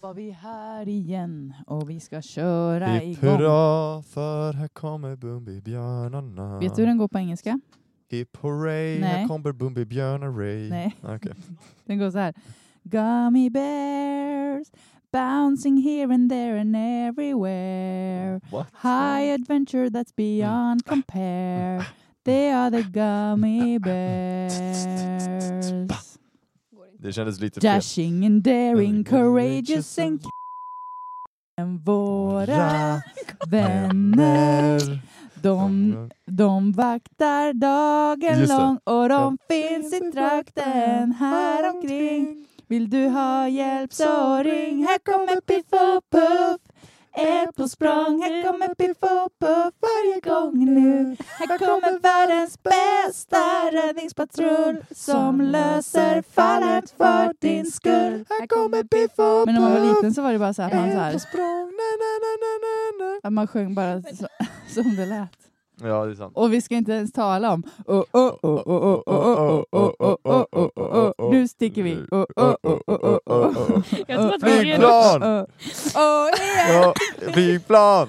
var vi här igen och vi ska köra Hipp igång. hurra, för här kommer Bumbibjörnarna. Vet du hur den går på engelska? Hipp hurray, Nej. här kommer Bumbibjörnar Ray. Nej. Okej. Den går så här. Gummy bears bouncing here and there and everywhere. What? High adventure that's beyond compare. They are the gummy bears. Det kändes lite fel. Dashing and daring, courageous and än våra vänner. De, de vaktar dagen lång och de finns i trakten här omkring. Vill du ha hjälp så ring, här kommer Piff och Puff. Ett på språng, här kommer Piff och Puff varje gång nu. Här kommer världens bästa räddningspatrull som löser fallet för din skull. Här kommer Piff och Men när man var liten så var det bara så att man, så på här, man sjöng bara så, som det lät. Ja, det är sant. Och vi ska inte ens tala om nu sticker vi. Flygplan! Flygplan!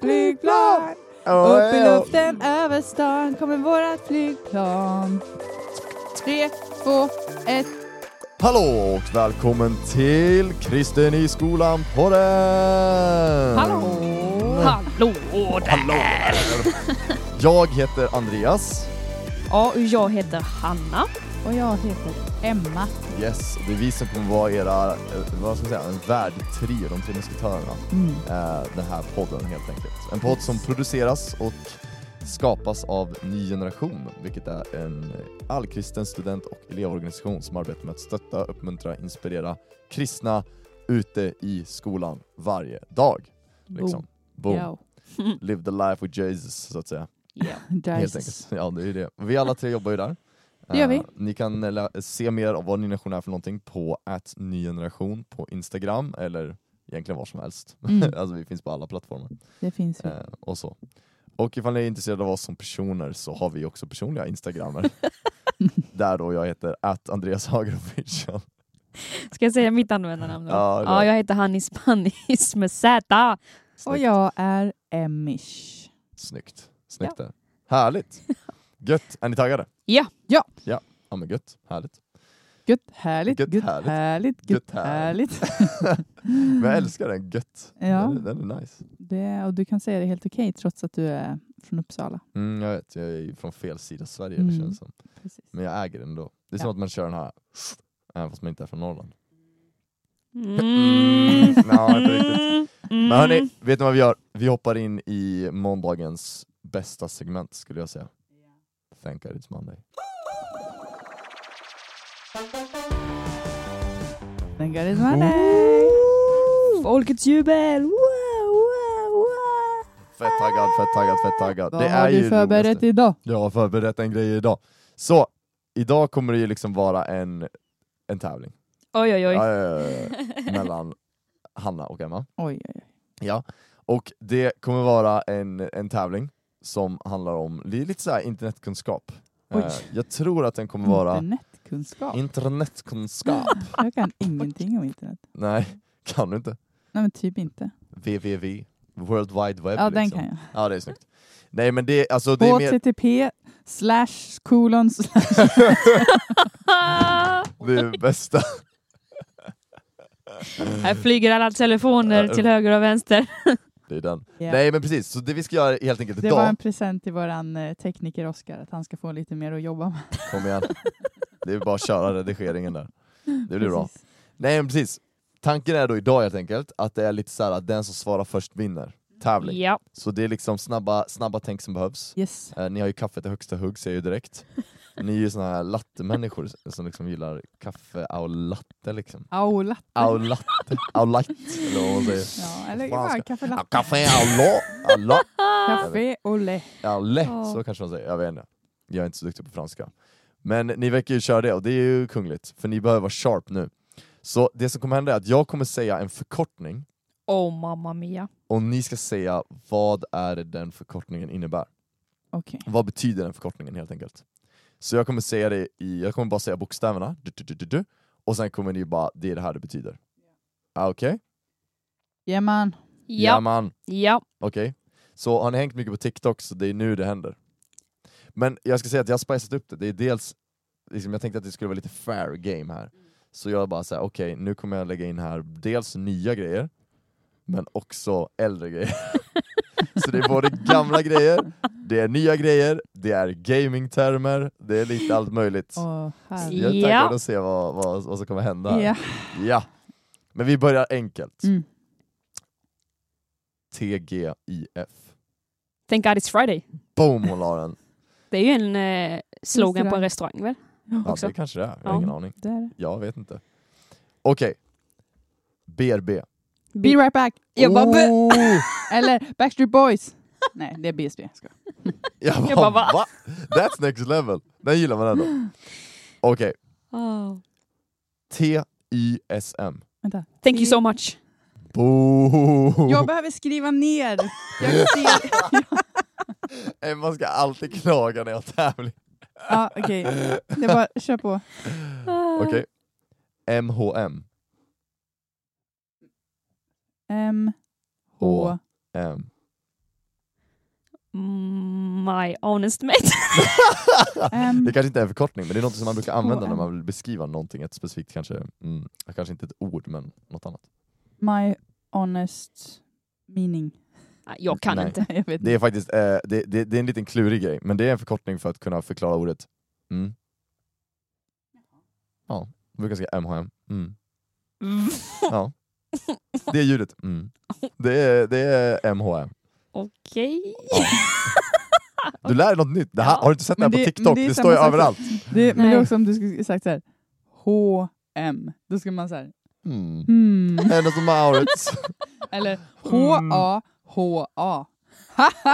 Flygplan! Upp i luften över stan kommer vårat flygplan. Tre, två, ett. Hallå och välkommen till Kristen i skolan på den! Hallå! Hallå Hallå där! Jag heter Andreas. Ja, och jag heter Hanna. Och jag heter Emma. Yes, det är vi som kommer vara era, eh, vad ska man säga, en värdtrio, de tre musketörerna. Mm. Eh, den här podden helt enkelt. En podd som produceras och skapas av Ny Generation, vilket är en allkristen student och elevorganisation som arbetar med att stötta, uppmuntra, inspirera kristna ute i skolan varje dag. Liksom. Boom. Ja. Live the life with Jesus, så att säga. Ja. Helt enkelt. Ja, det är det. Vi alla tre jobbar ju där. Det gör vi. Eh, ni kan eh, se mer av vad Ny Generation är för någonting på att Ny Generation på Instagram, eller egentligen var som helst. Mm. alltså vi finns på alla plattformar. Det finns ju. Eh, och så. Och ifall ni är intresserade av oss som personer så har vi också personliga instagrammer. Där då jag heter att Andreas Hager official. Ska jag säga mitt användarnamn då? Ja, Ja, jag heter Hanni Spannis med Z. Och jag är Emmish. Snyggt. Snyggt där. Härligt. Gött. Är ni taggade? Ja. Ja. Ja, ja men gött. Härligt. Gött härligt, Gött gött härligt. härligt, Gött gött härligt. Men jag älskar den. Gött. Ja. Den, är- den är nice. Det, och du kan säga det helt okej trots att du är från Uppsala. Mm, jag vet, jag är ju från fel sida Sverige Mm. det känns som. Precis. Men jag äger den ändå. Det är som Ja. att man kör den här, även fast man inte är från Norrland. Mm. Ja, inte riktigt. Mm. Men hörni, vet ni vad vi gör? Vi hoppar in i måndagens bästa segment skulle jag säga. Thank God it's Monday. Den går det Monday. Folkets jubel! Fett taggad, fett taggad, fett taggad. Vad det har är ju du förberett idag? Jag har förberett en grej idag. Så, idag kommer det ju liksom vara en, en tävling. Oj, oj, oj. Ja, ja, ja, ja, mellan Hanna och Emma. Oj, oj, oj. Ja, och det kommer vara en, en tävling som handlar om det är lite så här internetkunskap. Oj. Eh, jag tror att den kommer vara Internetkunskap. internetkunskap. Jag kan ingenting om internet. Nej, kan du inte? Nej men typ inte. www, World Wide Web Ja den liksom. kan jag. Ja det är snyggt. Nej men det, alltså, det är mer, HTTP slash kolon slash. det är bästa. Här flyger alla telefoner till höger och vänster. Det är den. Ja. Nej men precis, så det vi ska göra helt enkelt Det idag, var en present till våran eh, tekniker Oskar, att han ska få lite mer att jobba med. kom igen. Det är bara att köra redigeringen där. Det blir bra. Precis. Nej men precis, tanken är då idag helt enkelt att det är lite så här att den som svarar först vinner tävling. Ja. Så det är liksom snabba, snabba tänk som behövs. Yes. Eh, ni har ju kaffet i högsta hugg ser jag ju direkt. Ni är ju såna här latte-människor som liksom gillar kaffe au latte liksom. Au latte. Au latte, au light eller vad man säger. Ja, eller Fan, ja, kaffe latte. Au la, au la, Café au lait. au lait, så kanske man säger. Jag vet inte. Jag är inte så duktig på franska. Men ni verkar ju köra det och det är ju kungligt, för ni behöver vara sharp nu. Så det som kommer hända är att jag kommer säga en förkortning Oh mamma mia. och ni ska säga vad är det den förkortningen innebär. Okej. Vad betyder den förkortningen helt enkelt? Så jag kommer säga det i, jag kommer bara säga bokstäverna, du, du, du, du, du, och sen kommer ni bara, det är det här det betyder. Ah, Okej, Jajamän. ja Ja. man. Ja. Okej. Så har ni hängt mycket på TikTok så det är nu det händer. Men jag ska säga att jag har spicat upp det. Det är dels, liksom, jag tänkte att det skulle vara lite fair game här. Så jag bara säger okej nu kommer jag lägga in här dels nya grejer, men också äldre grejer. så det är både gamla grejer, det är nya grejer, det är gamingtermer, det är lite allt möjligt. Härligt. jag är taggad att se vad, vad, vad som kommer hända här. Ja. Ja. Men vi börjar enkelt. Mm. TGIF. Thank God it's Friday. Boom hon la den. Det är ju en eh, slogan på en restaurang väl? Ja, Också. det kanske det är, jag har Ja. ingen aning. Det är det. Jag vet inte. Okej. BRB. Be right back. Jag bara, Oh! Eller Backstreet Boys. Nej, det är BSB. Ska. Jag bara, Jag bara, va? va? That's next level. Den gillar man ändå. Okej. Oh. TYSM. Vänta. Thank you so much. Boom! Jag behöver skriva ner. Jag ser. Emma ska alltid klaga när jag tävling. Ja, okej. Det är bara, kör på. Okej. MHM. M, H, M. My honest mate. M. Det kanske inte är en förkortning, men det är något som man brukar använda när man vill beskriva någonting, ett specifikt kanske, mm, kanske inte ett ord, men något annat. My honest meaning. Nej, Jag kan Nej. inte. Jag vet Det är faktiskt eh, det, det, det är en liten klurig grej, men det är en förkortning för att kunna förklara ordet. Mm. Ja, vi brukar säga MHM. Mm. Ja. Det är ljudet. Mm. Det, är, det är MHM. Okej. Ja. Du lär dig något nytt. Det här, Ja. har du inte sett det här Men på det- TikTok? men Det, det står ju samma sak. överallt. Det, men det är Nej. också om du skulle sagt så här. H-M. Då ska man säga Mm. hmm. Hennes och Maurits. Eller Mm. H-A-H-A.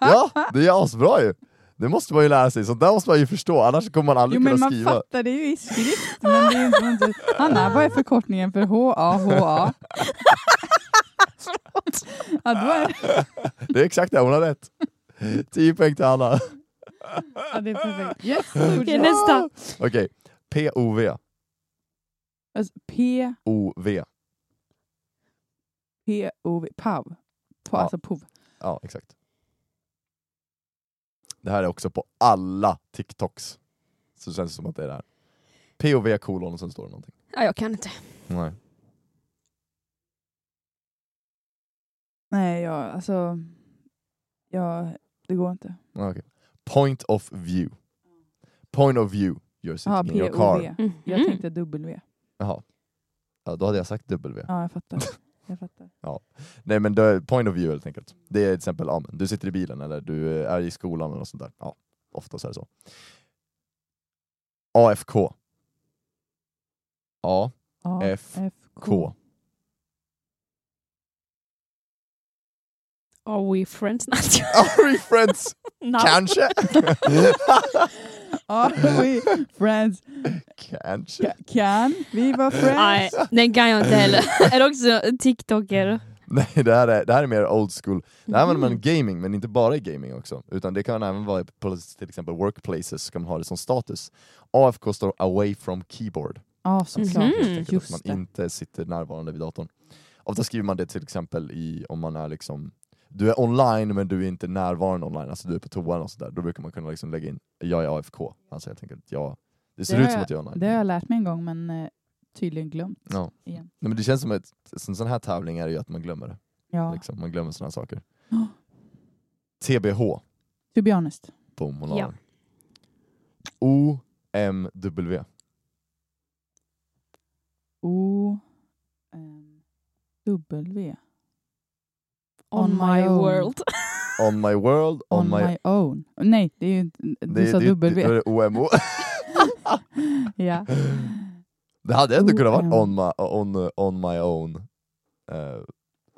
Ja, det är asbra ju. Det måste man ju lära sig, så där måste man ju förstå, annars kommer man aldrig Jo men kunna man skriva. fattar det ju i skrift. Men det är inte, inte. Hanna, vad är förkortningen för H-A-H-A? Ja, då är, Det är exakt det, hon har rätt. 10 poäng till Anna. ja, det är perfekt. Yes, Okej, nästa. Okej, POV. alltså, P, OV. P, O, V. PAV. På, Ja. Alltså POV. Ja, exakt. Det här är också på alla TikToks. Så känns det som att det är det här. POV kolon och sen står det någonting. Ja, jag kan inte. Nej. Nej, jag, alltså. Ja, det går inte. Okay. Point of view. Point of view. You're sitting Ja, in your car. V. Mhm. Jag tänkte W. Jaha. Ja, då hade jag sagt W. Ja, jag fattar. Jag fattar. Nej men point of view helt enkelt. Det är till exempel, ja, men du sitter i bilen eller du är i skolan eller sånt där. Ja, oftast är det så. AFK. A, A, F, F, K. Are we friends? Are we friends? Kanske? Are we friends? Kanske. Ka- Kan vi vara friends? Nej, den kan jag inte heller. Är det också TikToker? Nej, det här, är, det här är mer old school. Det här använder man Mm. gaming, men inte bara i gaming också. Utan det kan även vara på till exempel workplaces, ska man ha det som status. AFK står away from keyboard. Ja, såklart. Mhm. Helt enkelt, Just att det. man inte sitter närvarande vid datorn. Ofta skriver man det till exempel i, om man är liksom du är online men du är inte närvarande online, alltså du är på toan och sådär, då brukar man kunna liksom lägga in jag är AFK. Alltså helt enkelt, jag, det ser Det ut som jag- att jag är online. Det har jag lärt mig en gång men eh, tydligen glömt Ja. igen. Nej, men det känns som att en sån här tävling är det ju att man glömmer det. Ja, Liksom. Man glömmer sådana saker. Ja. TBH, to be honest. boom, hon Ja. OMW. O, M, W. On my own. world. On my world, on, On my... my own. Nej, det är ju det, Du sa det, W. Det, det OMO. ja. Det hade ändå kunnat vara on my, on, on my own. Eh,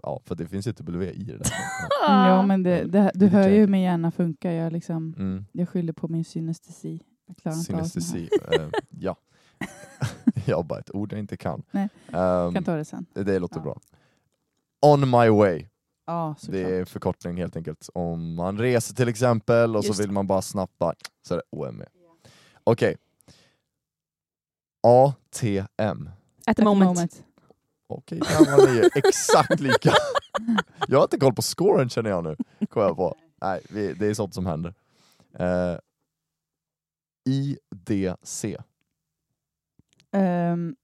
ja, för det finns ju ett W i det där. ja, men det, det, du hör ju hur min hjärna funkar. Jag, liksom, Mm. jag skyller på min synestesi. Jag klarar. Synestesi. eh, ja. jag bara ett ord jag inte kan. Nej, Ehm, kan ta det sen. det låter Ja. bra. On my way. Ja. Det är förkortning helt enkelt. Om man reser till exempel och Just så vill man bara snabbt så är det OME. Okej. ATM. At the moment. Okej, grabbarna ni är exakt lika. Jag har inte koll på scoren känner jag nu. Kommer jag på. Nej, vi, det är sånt som händer. Eh, IDC. Ehm,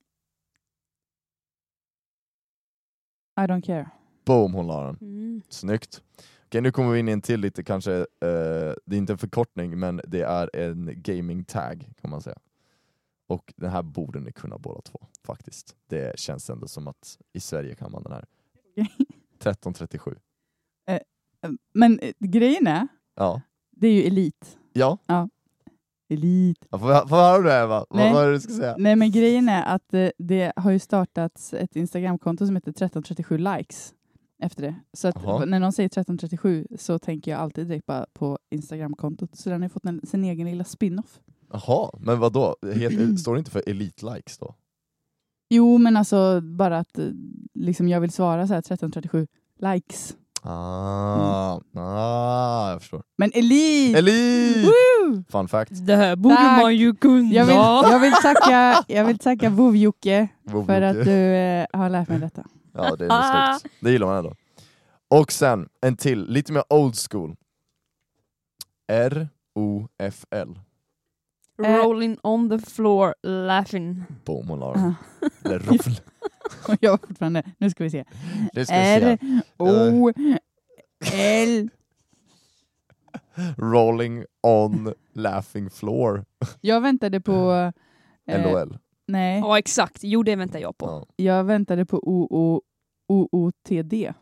I don't care. Boom, hon la den. Mm. Snyggt. Okej, nu kommer vi in i en till lite kanske, eh, det är inte en förkortning men det är en gaming tag kan man säga. Och den här borde ni kunna båda två faktiskt. Det känns ändå som att i Sverige kan man den här. 1337. Men eh, grejen är, Ja. det är ju elit. Ja, Elit. ja får jag får jag höra det Eva? Vad Nej. vad är det du ska säga? Nej men grejen är att eh, det har ju startats ett Instagramkonto som heter 1337 likes efter det. Så att Jaha. när någon säger 1337 så tänker jag alltid direkt bara på Instagramkontot. Så den har fått en, sin egen lilla spin-off. Jaha, men vad då? Står det inte för elite likes då? Jo men alltså bara att eh, liksom jag vill svara så här 1337 likes. Ah, ah jag förstår. Men elit! Elite! Woo! Fun fact. Det här borde Tack. man ju kunna. Jag vill, jag vill tacka, jag vill tacka Vov-Jocke Vov för att du eh, har lärt mig detta. Ja, det är snyggt. Det gillar man ändå. Och sen en till, lite mer old school. R-O-F-L. Rolling on the floor laughing. Boom, den. Eller. Och jag var fortfarande, nu ska vi se. Det ska vi se. R-O-L Rolling on laughing floor. Jag väntade på... Eh, LOL. Nej, Ja exakt, jo det väntar jag på. Ja. jag väntade på OO, OOTD.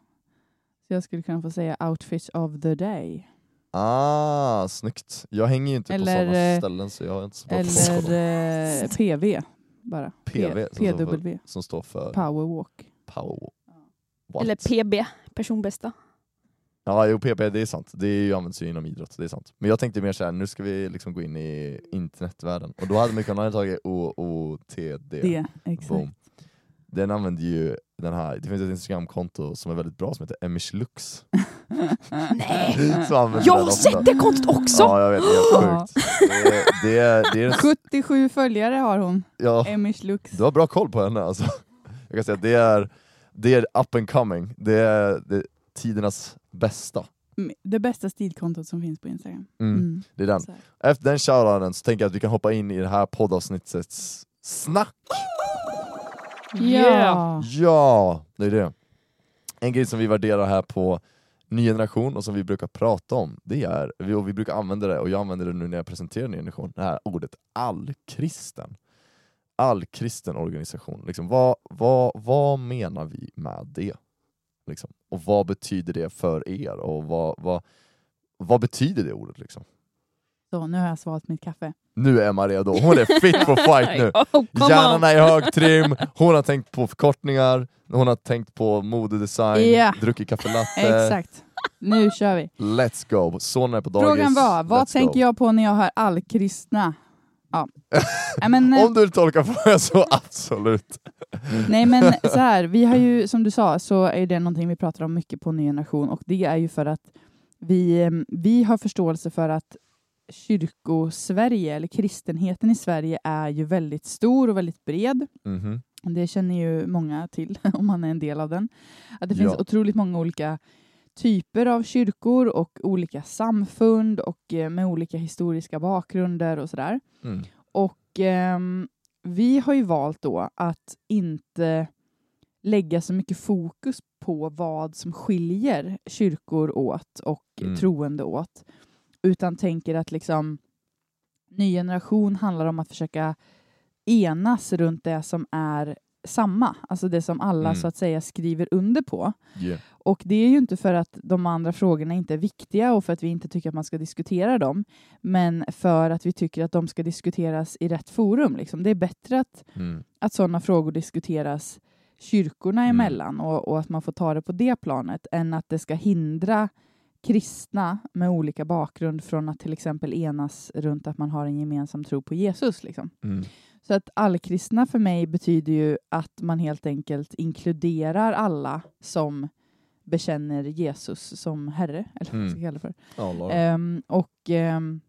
Så jag skulle kunna få säga outfit of the day. Ah, snyggt. Jag hänger ju inte Eller, på sådana eh, ställen så jag har inte så bra Eller koll. eh, PV bara. PV, som står för- PW. Som står för Powerwalk. power. What? Eller PB, personbästa. Ja, jo, PP, det är sant. Det är ju, används ju inom idrott, det är sant. Men jag tänkte mer såhär, nu ska vi liksom gå in i internetvärlden. Och då hade man kunnat tagit OOTD. Det, exakt. Boom. Den använder ju den här, det finns ett Instagramkonto som är väldigt bra som heter Emish Lux. Nej! Jag har sett det kontot också! Ja, jag vet, det är helt sjukt. Det är, det är, det är, 77 följare har hon. ja, Emish Lux. du har bra koll på henne alltså. Jag kan säga att det är, det är up and coming. Det är, det är tidernas bästa. Mm, Det bästa stilkontot som finns på Instagram. Mm. Mm. Det är den. Efter den shoutouten så tänker jag att vi kan hoppa in i det här poddavsnittets snack. Ja. Ja, det är det. En grej som vi värderar här på Ny Generation och som vi brukar prata om, det är, vi- och vi brukar använda det, och jag använder det nu när jag presenterar Ny Generation, det här ordet allkristen. Allkristen organisation. Liksom, vad, vad, vad menar vi med det? Liksom? Och vad betyder det för er? Och vad, vad, vad betyder det ordet? Liksom? Så, nu har jag svalt mitt kaffe. Nu är Emma redo, hon är fit for fight nu. Oh. Hjärnan är i hög trim, hon har tänkt på förkortningar, hon har tänkt på modedesign, Ja. druckit kaffe latte. Exakt. Nu kör vi. Let's go! Sonen är på dagis. Frågan var, vad Let's tänker go. jag på när jag hör allkristna? Ja. Nej, men, eh, Om du vill tolka frågan så absolut. nej men så här, vi har ju som du sa så är det någonting vi pratar om mycket på Ny Generation och det är ju för att vi, eh, vi har förståelse för att kyrkosverige eller kristenheten i Sverige är ju väldigt stor och väldigt bred. Mhm. Det känner ju många till om man är en del av den. Att det finns Ja. otroligt många olika typer av kyrkor och olika samfund och eh, med olika historiska bakgrunder och sådär. Mm. Och ehm, vi har ju valt då att inte lägga så mycket fokus på vad som skiljer kyrkor åt och Mm. troende åt, utan tänker att liksom ny generation handlar om att försöka enas runt det som är samma, alltså det som alla Mm. så att säga skriver under på. Yeah. Och det är ju inte för att de andra frågorna inte är viktiga och för att vi inte tycker att man ska diskutera dem, men för att vi tycker att de ska diskuteras i rätt forum. Liksom. Det är bättre att, Mm. att sådana frågor diskuteras kyrkorna Mm. emellan och, och att man får ta det på det planet än att det ska hindra kristna med olika bakgrund från att till exempel enas runt att man har en gemensam tro på Jesus. Liksom. Mm. Så att allkristna för mig betyder ju att man helt enkelt inkluderar alla som bekänner Jesus som Herre, eller vad man ska Mm. kalla det för. Ja. Ehm, och, ehm,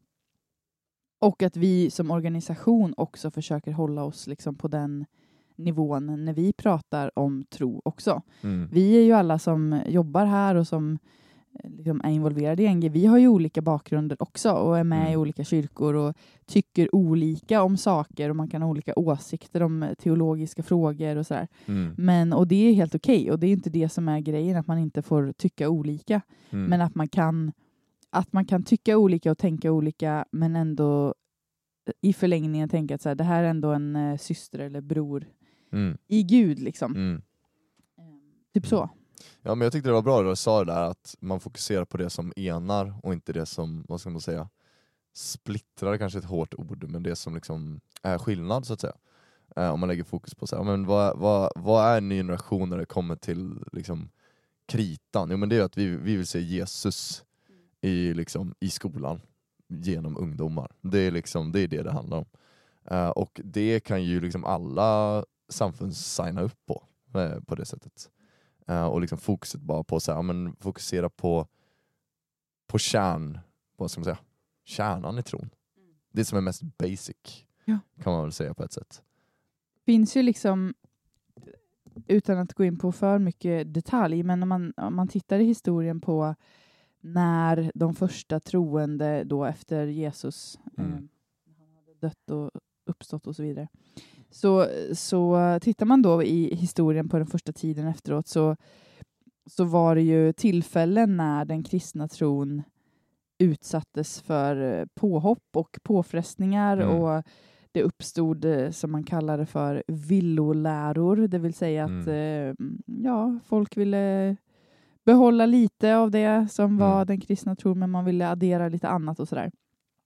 och att vi som organisation också försöker hålla oss liksom på den nivån när vi pratar om tro också. Mm. Vi är ju alla som jobbar här och som liksom är involverade i NG. Vi har ju olika bakgrunder också och är med Mm. i olika kyrkor och tycker olika om saker och man kan ha olika åsikter om teologiska frågor och sådär. Mm. Men, och det är helt okej och det är inte det som är grejen, att man inte får tycka olika. Mm. Men att man kan att man kan tycka olika och tänka olika men ändå i förlängningen tänka att så här, det här är ändå en eh, syster eller bror Mm. i Gud liksom. Mm. Typ så. Ja, men jag tyckte det var bra det du sa det där att man fokuserar på det som enar och inte det som, vad ska man säga, splittrar är kanske ett hårt ord, men det som liksom är skillnad så att säga. Eh, om man lägger fokus på så här, men vad, vad, vad är en ny generation när det kommer till liksom, kritan? Jo men det är att vi, vi vill se Jesus i, liksom, i skolan genom ungdomar. Det är, liksom, det är det det handlar om. Eh, och det kan ju liksom alla samfund signa upp på, eh, på det sättet. Eh, och liksom fokuset bara på så här, men fokusera på, på kärn, vad ska man säga, kärnan i tron. Det som är mest basic Ja. kan man väl säga på ett sätt. finns ju liksom, utan att gå in på för mycket detalj, men om man, om man tittar i historien på när de första troende då efter Jesus Mm. eh, han hade dött och uppstått och så vidare. Så, så tittar man då i historien på den första tiden efteråt så, så var det ju tillfällen när den kristna tron utsattes för eh, påhopp och påfrestningar Mm. och det uppstod, eh, som man kallar det för, villoläror, det vill säga att eh, ja, folk ville behålla lite av det som var Mm. den kristna tron, men man ville addera lite annat och sådär.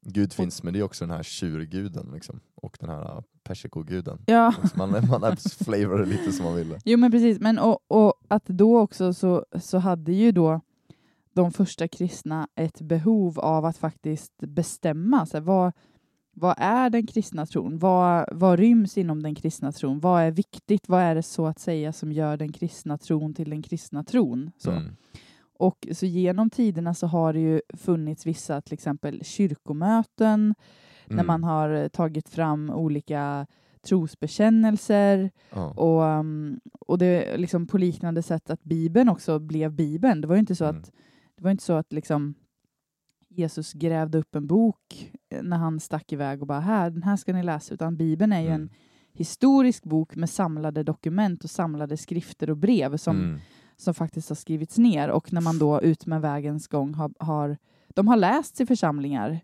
Gud finns, men det är också den här tjurguden liksom, och den här uh, persikoguden. Ja, Så Man, man flavor lite som man vill. jo men precis. Men och, och att då också så, så hade ju då de första kristna ett behov av att faktiskt bestämma så här, vad, vad är den kristna tron? Vad, vad ryms inom den kristna tron? Vad är viktigt? Vad är det så att säga som gör den kristna tron till den kristna tron? Så. Mm. Och så genom tiderna så har det ju funnits vissa till exempel kyrkomöten när Mm. man har tagit fram olika trosbekännelser Ja. och, um, och det liksom på liknande sätt att Bibeln också blev Bibeln. Det var ju inte så Mm. att, det var inte så att liksom Jesus grävde upp en bok eh, när han stack iväg och bara här, den här ska ni läsa, utan Bibeln är ju en Mm. historisk bok med samlade dokument och samlade skrifter och brev som, Mm. Som faktiskt har skrivits ner och när man då ut med vägens gång har, har de har lästs i församlingar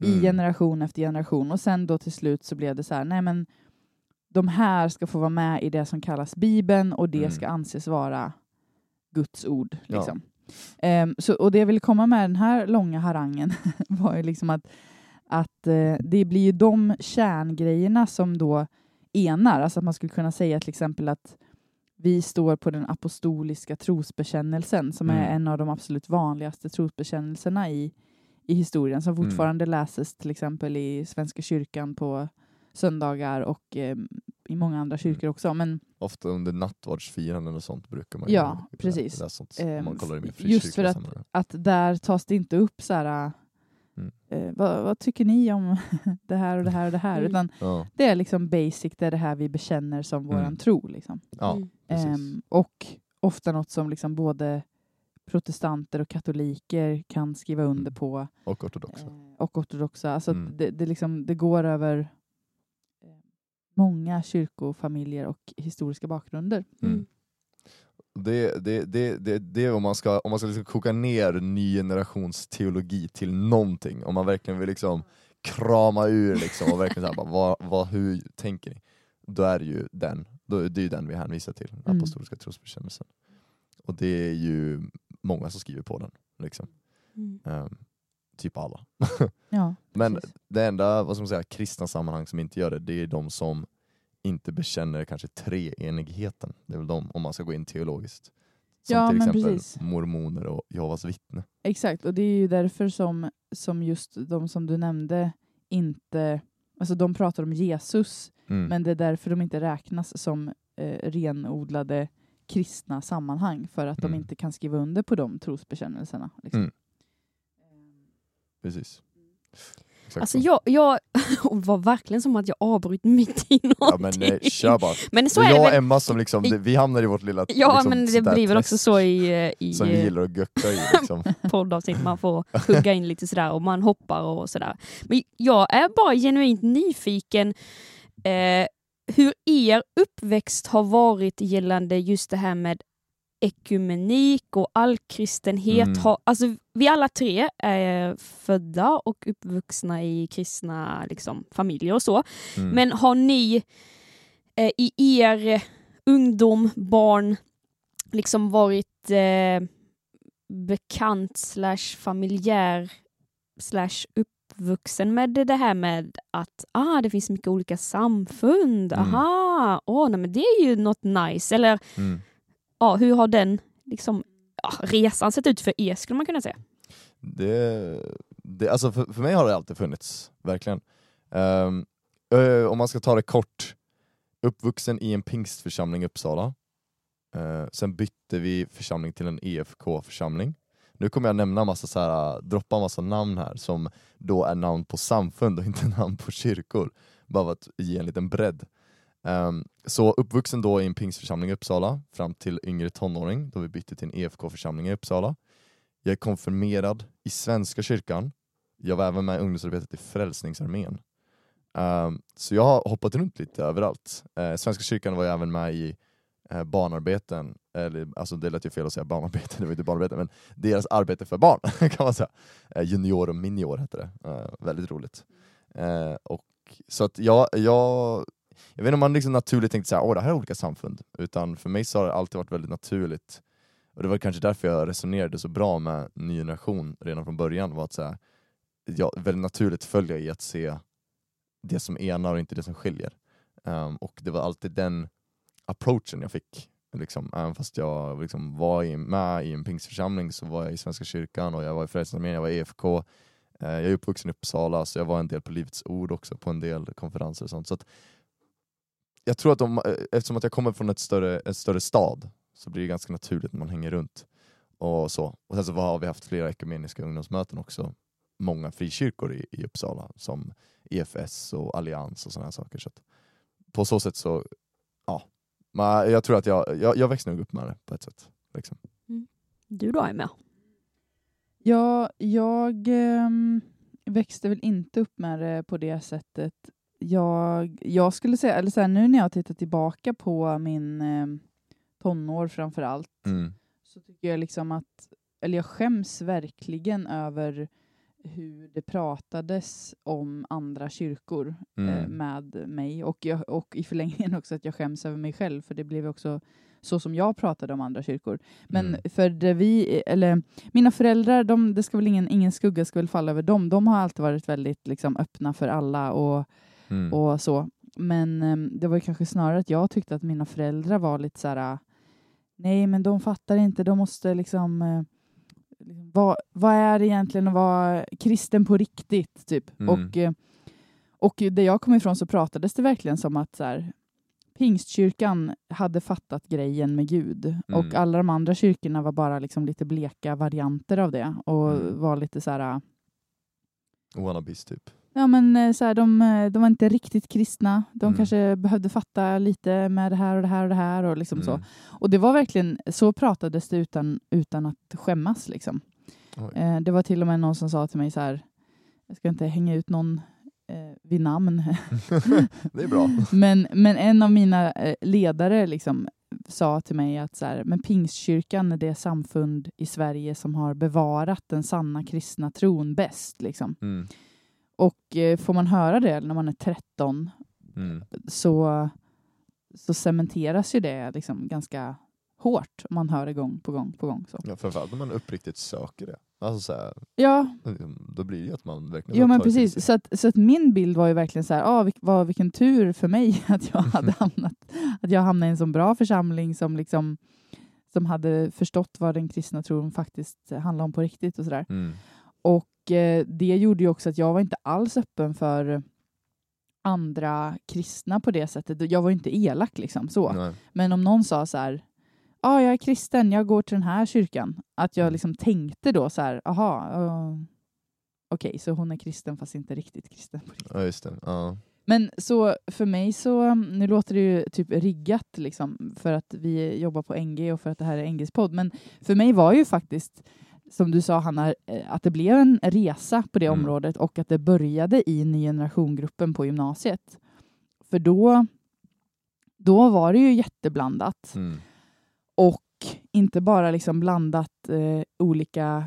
i Mm. generation efter generation och sen då till slut så blev det så här, nej men de här ska få vara med i det som kallas Bibeln och det Mm. ska anses vara Guds ord. Ja. Liksom. Ehm, så, och det jag ville komma med den här långa harangen var ju liksom att, att eh, det blir ju de kärngrejerna som då enar. Alltså att man skulle kunna säga till exempel att vi står på den apostoliska trosbekännelsen som är Mm. en av de absolut vanligaste trosbekännelserna i, i historien som Mm. fortfarande läses till exempel i Svenska kyrkan på söndagar och eh, i många andra kyrkor också. Men Ofta under nattvardsfiranden och sånt brukar man Ja, ju precis. läsa sånt. Ehm, om man kollar i just för att- att där tas det inte upp så här Mm. eh, vad, vad tycker ni om det här och det här och det här? Mm. Utan Ja, det är liksom basic, det är det här vi bekänner som våran Mm. tro. Liksom. ja. Ehm, och ofta något som liksom både protestanter och katoliker kan skriva under Mm. på. och ortodoxa. Eh, och ortodoxa. Alltså Mm. det, det, liksom, det går över eh, många kyrkofamiljer och historiska bakgrunder. Mm. Det, det, det, det, det om man ska, om man ska liksom koka ner ny generations teologi till någonting, om man verkligen vill liksom krama ur liksom och verkligen så här, bara, vad, vad, hur tänker ni? Då är det ju den, då, det är ju den vi hänvisar till, den Mm. apostoliska trosbekännelsen. Och det är ju många som skriver på den, liksom. Mm. Ehm, typ alla. Ja, Men precis. det enda vad ska man säga, kristna sammanhang som inte gör det, det är de som inte bekänner kanske treenigheten. Det är väl de, om man ska gå in teologiskt. Som Ja, till exempel precis. mormoner och Jehovas vittne. Exakt, och det är ju därför som, som just de som du nämnde inte... Alltså de pratar om Jesus, Mm. men det är därför de inte räknas som eh, renodlade kristna sammanhang, för att Mm. de inte kan skriva under på de trosbekännelserna. Liksom. Mm. Precis. Exakt Alltså så. jag, jag det var verkligen som att jag avbryter mitt i Ja någonting. men eh, kör bara. Men så är jag och. Emma som liksom, det, vi hamnar i vårt lilla Ja liksom, men det blir väl också så i, i Som vi eh, gillar att göcka i liksom. poddavsnitt, man får hugga in lite sådär och man hoppar och sådär. Men jag är bara genuint nyfiken eh, hur er uppväxt har varit gällande just det här med ekumenik och allkristenhet. Mm. Har, alltså, vi alla tre är födda och uppvuxna i kristna liksom, familjer och så. Mm. Men har ni eh, i er ungdom, barn, liksom varit eh, bekant slash familjär slash uppvuxen med det här med att ah, det finns mycket olika samfund, Mm. aha, åh, nej, men det är ju något nice. Eller Mm ja, hur har den liksom, ja, resan sett ut för er skulle man kunna säga? Det, det, alltså för, för mig har det alltid funnits, verkligen. Um, ö, om man ska ta det kort, uppvuxen i en pingstförsamling i Uppsala. Uh, sen bytte vi församling till en EFK-församling. Nu kommer jag nämna massa så här, droppa massa namn här som då är namn på samfund och inte namn på kyrkor. Bara för att ge en liten bredd. Um, så uppvuxen då i en pingstförsamling i Uppsala fram till yngre tonåring då vi bytte till en EFK-församling i Uppsala. Jag är konfirmerad i Svenska kyrkan. Jag var även med i ungdomsarbetet i Frälsningsarmén. Um, så jag har hoppat runt lite överallt. Uh, Svenska kyrkan var jag även med i uh, barnarbeten, eller alltså det lät ju fel att säga barnarbeten, det var inte barnarbeten, men deras arbete för barn kan man säga. Uh, junior och minior hette det. Väldigt roligt. Och, så att jag, jag, jag vet inte om man liksom naturligt tänkte såhär, åh det här är olika samfund, utan för mig så har det alltid varit väldigt naturligt och det var kanske därför jag resonerade så bra med ny generation redan från början, var att så här, jag väldigt naturligt följa i att se det som enar och inte det som skiljer. Um, och det var alltid den approachen jag fick. Liksom, även fast jag liksom var i, med i en pingstförsamling så var jag i Svenska kyrkan och jag var i Frälsningsarmén, jag var i EFK. Eh, jag är uppvuxen i Uppsala så jag var en del på Livets Ord också på en del konferenser och sånt. Så att jag tror att de, eh, eftersom att jag kommer från ett större, en större stad så blir det ganska naturligt när man hänger runt. Och så. Och sen så har vi haft flera ekumeniska ungdomsmöten också. Många frikyrkor i, i Uppsala som EFS och Allians och sådana saker. Så att på så sätt så, ja. Men jag tror att jag, jag, jag växte nog upp med det på ett sätt. Liksom. Du då Emma? Ja, jag ehm, växte väl inte upp med det på det sättet. Jag, jag skulle säga, eller så här, nu när jag tittar tillbaka på min ehm, tonår framför allt, Mm. så tycker jag liksom att, eller jag skäms verkligen över hur det pratades om andra kyrkor eh, Mm. med mig och, jag, och i förlängningen också att jag skäms över mig själv för det blev också så som jag pratade om andra kyrkor. Men Mm. för det vi, eller mina föräldrar, de, det ska väl ingen, ingen skugga ska väl falla över dem. De har alltid varit väldigt liksom, öppna för alla och, Mm. och så. Men em, det var ju kanske snarare att jag tyckte att mina föräldrar var lite så här, nej men de fattar inte, de måste liksom, eh, liksom vad, vad är det egentligen att vara kristen på riktigt? Typ. Mm. Och, eh, och där jag kom ifrån så pratades det verkligen som att så här, Pingstkyrkan hade fattat grejen med Gud Mm. och alla de andra kyrkorna var bara liksom lite bleka varianter av det och Mm. var lite så här Wannabes typ. Ja, men eh, så här, de, eh, de var inte riktigt kristna. De Mm. kanske behövde fatta lite med det här och det här och det här. Och, liksom så. Mm. och det var verkligen, så pratades det utan, utan att skämmas. Liksom. Eh, det var till och med någon som sa till mig så här, jag ska inte hänga ut någon eh, vid namn, det är bra. men, men en av mina eh, ledare liksom, sa till mig att så här, men Pingstkyrkan är det samfund i Sverige som har bevarat den sanna kristna tron bäst. Liksom. Mm. Och eh, får man höra det när man är 13 Mm. så, så cementeras ju det liksom ganska hårt om man hör det gång på gång på gång. Så. Ja, framförallt om man uppriktigt söker det. Alltså så här, Ja, liksom, då blir det ju att man verkligen tar men precis. Så att, så att min bild var ju verkligen så här, ah, vilk, vad, vilken tur för mig att jag hade hamnat, att jag hamnade i en så bra församling som liksom som hade förstått vad den kristna tron faktiskt handlar om på riktigt och sådär. Mm. Och det gjorde ju också att jag var inte alls öppen för andra kristna på det sättet. Jag var ju inte elak liksom så. Nej. Men om någon sa så här, ja, ah, jag är kristen, jag går till den här kyrkan. Att jag Mm. liksom tänkte då så här, aha, uh, okej, så hon är kristen fast inte riktigt kristen. På riktigt. Ja, just det. Ja. Men så för mig så, nu låter det ju typ riggat liksom, för att vi jobbar på NG och för att det här är NGs podd, men för mig var ju faktiskt, som du sa Hanna, eh, att det blev en resa på det Mm. området och att det började i ny generation-gruppen på gymnasiet. För då, då var det ju jätteblandat. Mm. Och inte bara liksom blandat eh, olika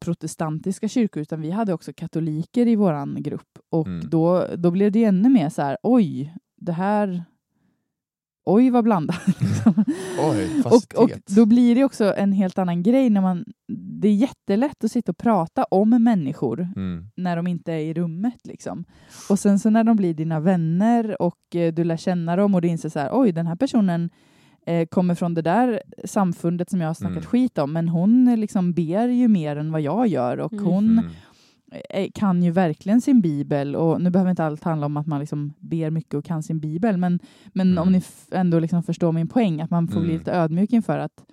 protestantiska kyrkor, utan vi hade också katoliker i våran grupp. Och Mm. då, då blev det ännu mer så här, oj, det här... Oj, vad blandat. Oj, och, och då blir det också en helt annan grej när man... Det är jättelätt att sitta och prata om människor Mm. när de inte är i rummet. Liksom. Och sen så när de blir dina vänner och eh, du lär känna dem och du inser så här, oj, den här personen eh, kommer från det där samfundet som jag har snackat Mm. skit om, men hon liksom ber ju mer än vad jag gör och Mm. hon Mm. Kan ju verkligen sin bibel och nu behöver inte allt handla om att man liksom ber mycket och kan sin bibel, men, men Mm. om ni ändå liksom förstår min poäng, att man får bli Mm. lite ödmjuk inför att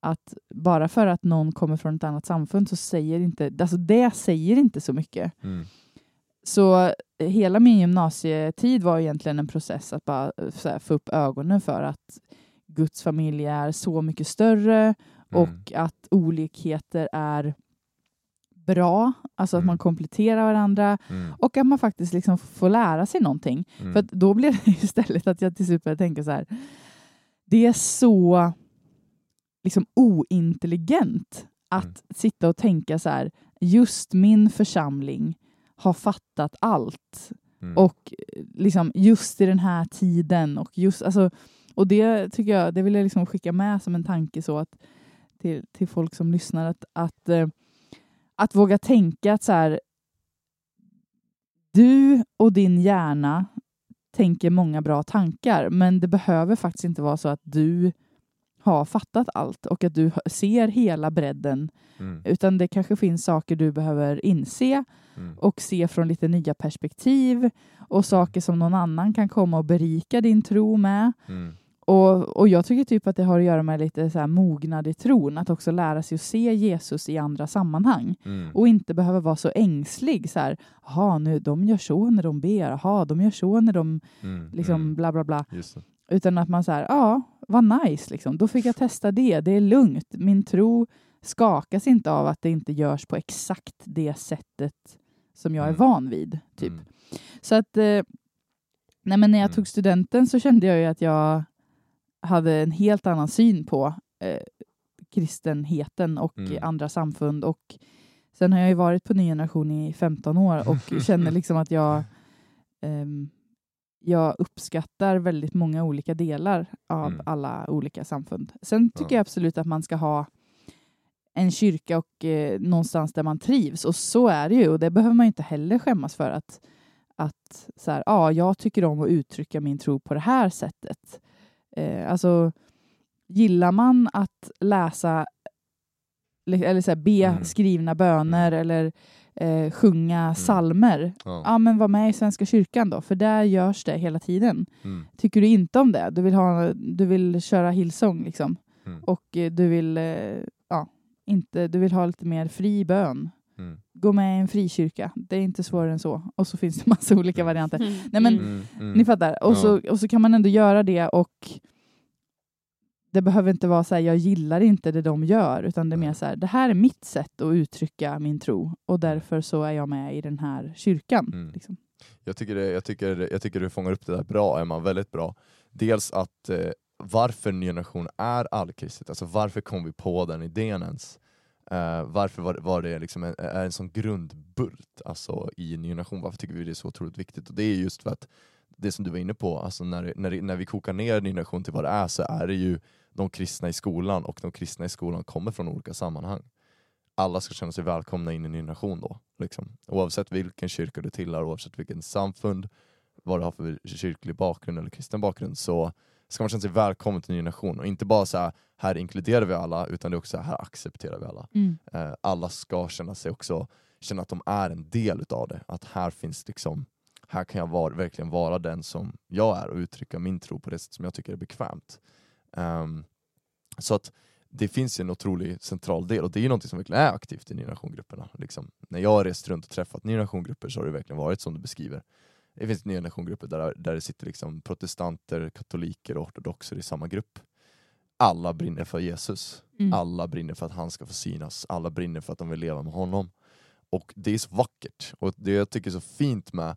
att bara för att någon kommer från ett annat samfund så säger inte, alltså det säger inte så mycket. Mm. Så eh, hela min gymnasietid var egentligen en process att bara eh, här, få upp ögonen för att Guds familj är så mycket större Mm. och att olikheter är bra, alltså att Mm. man kompletterar varandra Mm. och att man faktiskt liksom får lära sig någonting. Mm. För att då blir det istället att jag till slut började tänka så här, det är så liksom ointelligent att Mm. sitta och tänka så här, just min församling har fattat allt Mm. och liksom just i den här tiden och just alltså och det tycker jag, det vill jag liksom skicka med som en tanke så att till, till folk som lyssnar att, att, eh, att våga tänka att så här du och din hjärna tänker många bra tankar men det behöver faktiskt inte vara så att du har fattat allt och att du ser hela bredden Mm. utan det kanske finns saker du behöver inse Mm. och se från lite nya perspektiv och saker som någon annan kan komma och berika din tro med. Mm. Och, och jag tycker typ att det har att göra med lite så här mognad i tron, att också lära sig att se Jesus i andra sammanhang Mm. och inte behöva vara så ängslig. Så här, Jaha, nu, de gör så när de ber, Jaha, de gör så när de Mm. liksom Mm. bla bla bla. Utan att man så här, ja, vad nice liksom. Då fick jag testa det, det är lugnt. Min tro skakas inte av att det inte görs på exakt det sättet som jag är Mm. van vid. Typ. Mm. Så att, eh, nej men när jag Mm. tog studenten så kände jag ju att jag hade en helt annan syn på eh, kristenheten och Mm. andra samfund. Och sen har jag ju varit på Ny Generation i 15 år och känner liksom att jag ehm, jag uppskattar väldigt många olika delar av Mm. alla olika samfund. Sen tycker Ja. jag absolut att man ska ha en kyrka och eh, någonstans där man trivs. Och så är det ju. Och det behöver man inte heller skämmas för. att, att så här, ja, Jag tycker om att uttrycka min tro på det här sättet. Eh, alltså, gillar man att läsa eller så här, be Mm. skrivna böner eller eh, sjunga salmer, Ja. ja men var med i Svenska kyrkan då, för där görs det hela tiden. Mm. Tycker du inte om det, du vill, ha, du vill köra Hillsong liksom, Mm. och eh, du vill, eh, ja, inte, du vill ha lite mer fri bön, Mm. gå med i en frikyrka. Det är inte svårare än så. Och så finns det massa olika varianter. Mm. Nej, men- Mm. Mm. Ni fattar. Och, Ja. så, och så kan man ändå göra det och det behöver inte vara så här, jag gillar inte det de gör, utan det är mer så här, det här är mitt sätt att uttrycka min tro och därför så är jag med i den här kyrkan. Mm. Liksom. Jag tycker, det, jag, tycker, jag tycker du fångar upp det där bra Emma, väldigt bra. Dels att eh, varför Ny Generation är allkristet, alltså varför kom vi på den idén ens? Uh, varför var, var det liksom en, är en sån grundbult alltså, i Ny Generation? Varför tycker vi det är så otroligt viktigt? Och det är just för att det som du var inne på, alltså när, när, när vi kokar ner Ny Generation till vad det är så är det ju de kristna i skolan och de kristna i skolan kommer från olika sammanhang. Alla ska känna sig välkomna in i Ny Generation då. Liksom. Oavsett vilken kyrka du tillhör, oavsett vilken samfund, vad du har för kyrklig bakgrund eller kristen bakgrund så ska man känna sig välkommen till Ny Generation. Och inte bara så här, här inkluderar vi alla, utan det är också så här, här accepterar vi alla. Eh, alla ska känna sig också, känna att de är en del utav det. Att här finns liksom, här kan jag vara, verkligen vara den som jag är och uttrycka min tro på det sätt som jag tycker är bekvämt. Ehm, så att det finns en otrolig central del och det är ju något som verkligen är aktivt i ny generationsgrupperna. Liksom, när jag har rest runt och träffat ny generationsgrupper så har det verkligen varit som du beskriver. Det finns ny generationsgrupper där, där det sitter liksom protestanter, katoliker och ortodoxer i samma grupp. Alla brinner för Jesus. Mm. Alla brinner för att han ska få synas. Alla brinner för att de vill leva med honom. Och det är så vackert. Och det jag tycker är så fint med,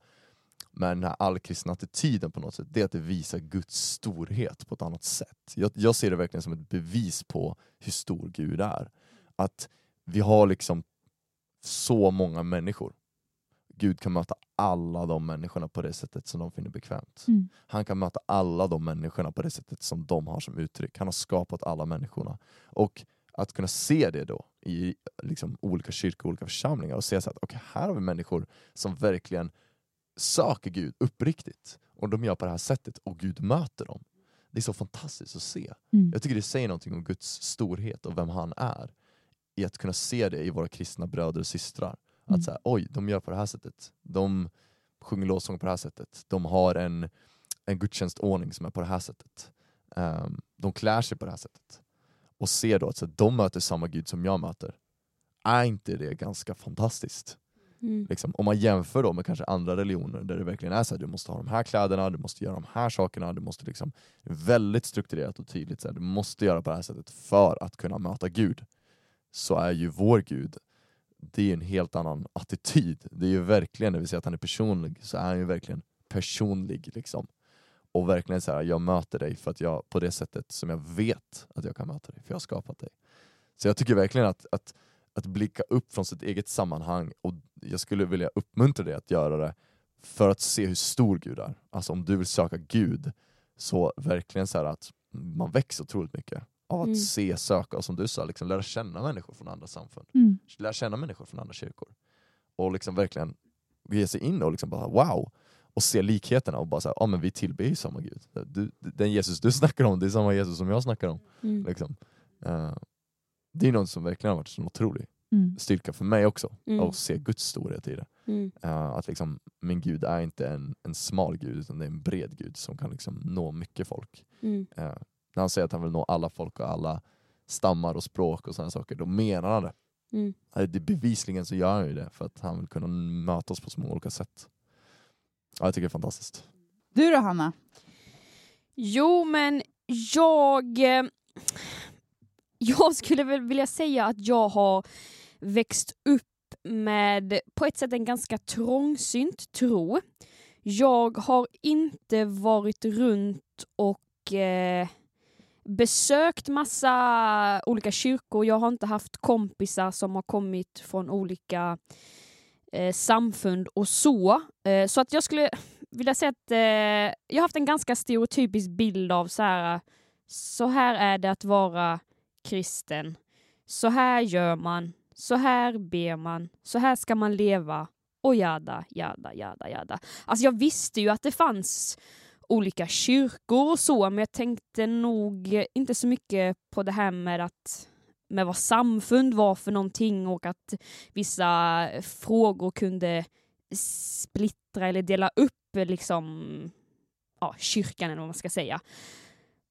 med den här allkristna attityden på något sätt, det är att det visar Guds storhet på ett annat sätt. Jag, jag ser det verkligen som ett bevis på hur stor Gud är. Att vi har liksom så många människor. Gud kan möta alla de människorna på det sättet som de finner bekvämt. Mm. Han kan möta alla de människorna på det sättet som de har som uttryck. Han har skapat alla människorna. Och att kunna se det då i liksom olika kyrkor, olika församlingar och se så att okay, här har vi människor som verkligen söker Gud uppriktigt. Och de gör på det här sättet och Gud möter dem. Det är så fantastiskt att se. Mm. Jag tycker det säger någonting om Guds storhet och vem han är. I att kunna se det i våra kristna bröder och systrar. Mm. Att så här, oj, de gör på det här sättet. De sjunger lovsång på det här sättet. De har en, en gudstjänstordning som är på det här sättet. Ehm, de klär sig på det här sättet. Och ser då att så här, de möter samma Gud som jag möter. Är inte det ganska fantastiskt? Mm. Liksom, om man jämför då med kanske andra religioner där det verkligen är så här, du måste ha de här kläderna, du måste göra de här sakerna, du måste liksom väldigt strukturerat och tydligt, så här, du måste göra på det här sättet för att kunna möta Gud. Så är ju vår Gud, det är en helt annan attityd. Det är ju verkligen, när vi säger att han är personlig, så är han ju verkligen personlig. Liksom. Och verkligen så här, jag möter dig för att jag, på det sättet som jag vet att jag kan möta dig, för jag har skapat dig. Så jag tycker verkligen att, att, att blicka upp från sitt eget sammanhang, och jag skulle vilja uppmuntra dig att göra det för att se hur stor Gud är. Alltså om du vill söka Gud, så verkligen så här att man växer otroligt mycket att Mm. se, söka och som du sa, liksom lära känna människor från andra samfund. Mm. Lära känna människor från andra kyrkor. Och liksom verkligen ge sig in och liksom bara wow, och se likheterna och bara säga, ja men vi tillber ju samma Gud. Du, den Jesus du snackar om, det är samma Jesus som jag snackar om. Mm. Liksom. Eh, det är något som verkligen har varit en otrolig Mm. styrka för mig också, Mm. att se Guds storhet i det. Eh, att liksom, min Gud är inte en, en smal Gud, utan det är en bred Gud som kan liksom nå mycket folk. Mm. När han säger att han vill nå alla folk och alla stammar och språk och sådana saker, då menar han det. Mm. Eh, det bevisligen så gör han ju det för att han vill kunna möta oss på så många olika sätt. Ja, jag tycker det är fantastiskt. Du då Hanna? Jo, men jag... eh, Jag skulle väl vilja säga att jag har växt upp med på ett sätt en ganska trångsynt tro. Jag har inte varit runt och eh, besökt massa olika kyrkor. Jag har inte haft kompisar som har kommit från olika eh, samfund och så. Eh, så att jag skulle vilja säga att eh, jag har haft en ganska stereotypisk bild av så här, så här är det att vara kristen. Så här gör man, så här ber man, så här ska man leva och jada, jada, jada, jada. Alltså jag visste ju att det fanns olika kyrkor och så, men jag tänkte nog inte så mycket på det här med att med vad samfund var för någonting och att vissa frågor kunde splittra eller dela upp liksom, ja, kyrkan eller vad man ska säga.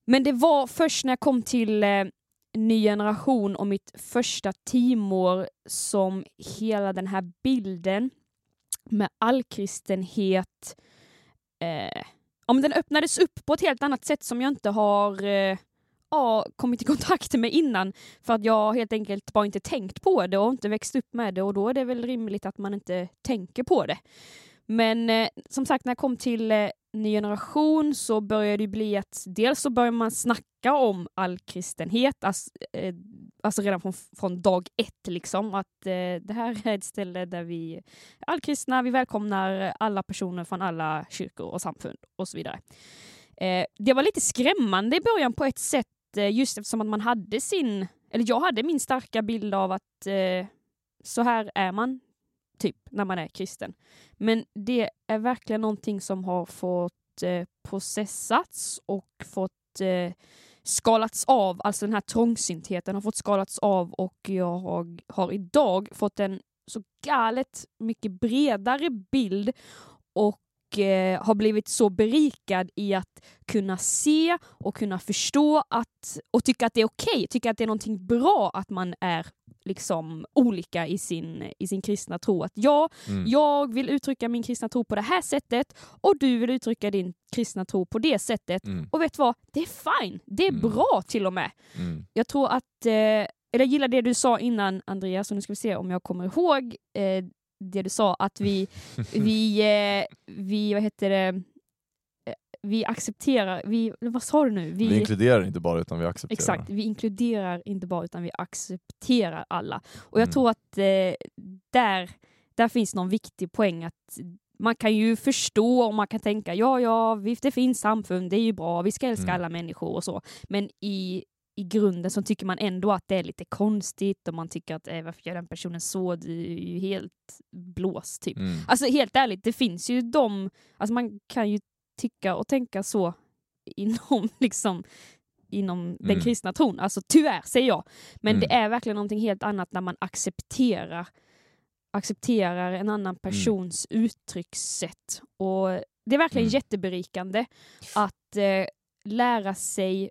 Men det var först när jag kom till eh, Ny generation och mitt första teamår som hela den här bilden med allkristenhet eh, om den öppnades upp på ett helt annat sätt som jag inte har eh, ja, kommit i kontakt med innan för att jag helt enkelt bara inte tänkt på det och inte växt upp med det och då är det väl rimligt att man inte tänker på det. Men eh, som sagt, när jag kom till eh, ny generation så började det bli att dels så börjar man snacka om all kristenhet, alltså, eh, alltså redan från, från dag ett liksom, att eh, det här är ett ställe där vi är allkristna, vi välkomnar alla personer från alla kyrkor och samfund och så vidare. Eh, det var lite skrämmande i början på ett sätt, eh, just eftersom att man hade sin, eller jag hade min starka bild av att eh, så här är man, typ, när man är kristen. Men det är verkligen någonting som har fått eh, processats och fått eh, skalats av, alltså den här trångsyntheten har fått skalats av och jag har, har idag fått en så galet mycket bredare bild och och eh, har blivit så berikad i att kunna se och kunna förstå att, och tycka att det är okej, tycka att det är någonting bra att man är liksom olika i sin, i sin kristna tro. Att ja, Mm. jag vill uttrycka min kristna tro på det här sättet och du vill uttrycka din kristna tro på det sättet. Mm. Och vet du vad? Det är fine. Det är Mm. bra till och med. Mm. Jag tror att, eh, eller jag gillar det du sa innan Andreas, och nu ska vi se om jag kommer ihåg eh, det du sa, att vi, vi, eh, vi, vad heter det, Eh, vi accepterar, vi, vad sa du nu? Vi inkluderar inte bara utan vi accepterar. Exakt, vi inkluderar inte bara utan vi accepterar alla. Och jag Mm. tror att eh, där, där finns någon viktig poäng att man kan ju förstå och man kan tänka ja, ja, vi- det finns samfund, det är ju bra, vi ska älska Mm. alla människor och så. Men i, i grunden så tycker man ändå att det är lite konstigt och man tycker att eh, varför gör den personen så? Du är ju helt blåst typ. Mm. Alltså helt ärligt, det finns ju de, alltså man kan ju tycka och tänka så inom liksom inom den Mm. kristna tron. Alltså tyvärr säger jag. Men Mm. det är verkligen någonting helt annat när man accepterar accepterar en annan persons uttryckssätt. Och det är verkligen Mm. jätteberikande att eh, lära sig